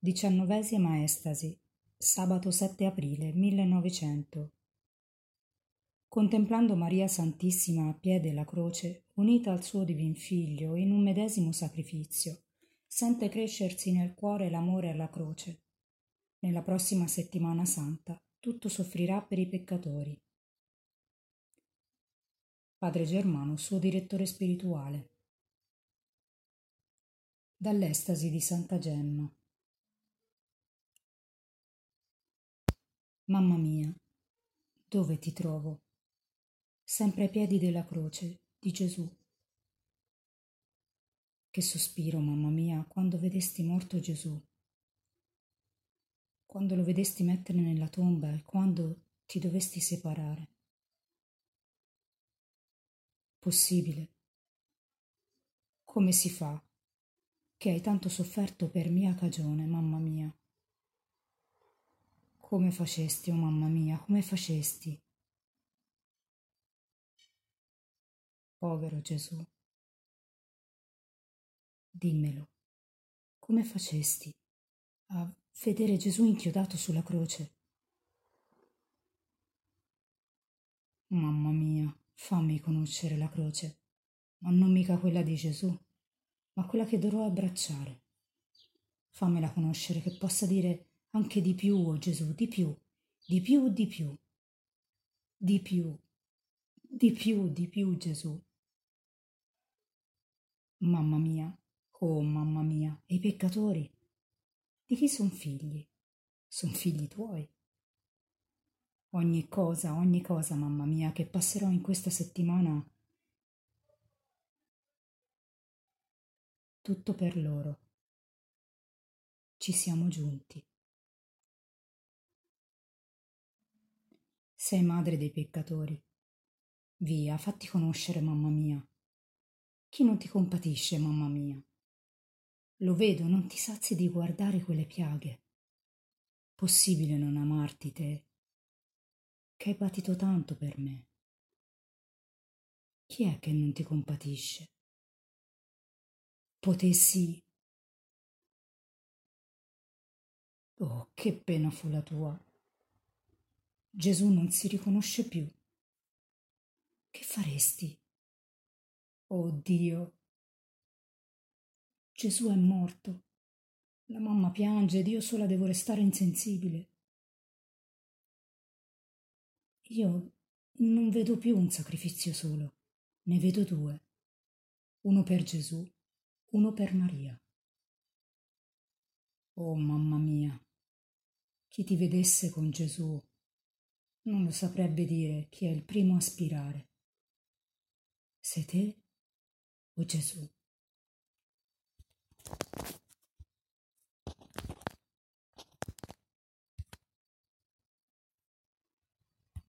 Diciannovesima estasi. Sabato 7 aprile 1900. Contemplando Maria Santissima a piede la croce, unita al suo divin figlio in un medesimo sacrificio, sente crescersi nel cuore l'amore alla croce. Nella prossima settimana santa tutto soffrirà per i peccatori. Padre Germano, suo direttore spirituale. Dall'estasi di Santa Gemma. Mamma mia, dove ti trovo? Sempre ai piedi della croce di Gesù. Che sospiro, mamma mia, quando vedesti morto Gesù, quando lo vedesti mettere nella tomba e quando ti dovesti separare. Possibile. Come si fa che hai tanto sofferto per mia cagione, mamma mia? Come facesti, oh mamma mia, come facesti? Povero Gesù. Dimmelo, come facesti a vedere Gesù inchiodato sulla croce? Mamma mia, fammi conoscere la croce, ma non mica quella di Gesù, ma quella che dovrò abbracciare. Fammela conoscere che possa dire anche di più, oh Gesù, di più, di più, di più, di più, di più, di più, Gesù. Mamma mia, oh mamma mia, e i peccatori? Di chi son figli? Son figli tuoi. Ogni cosa, ogni cosa, mamma mia, che passerò in questa settimana, tutto per loro. Ci siamo giunti. Sei madre dei peccatori. Via, fatti conoscere, mamma mia. Chi non ti compatisce, mamma mia? Lo vedo, non ti sazi di guardare quelle piaghe. Possibile non amarti te, che hai patito tanto per me. Chi è che non ti compatisce? Potessi... Oh, che pena fu la tua. Gesù non si riconosce più. Che faresti? Oh Dio! Gesù è morto. La mamma piange ed io sola devo restare insensibile. Io non vedo più un sacrificio solo, ne vedo due. Uno per Gesù, uno per Maria. Oh mamma mia, chi ti vedesse con Gesù non lo saprebbe dire chi è il primo a spirare. Sei te o Gesù?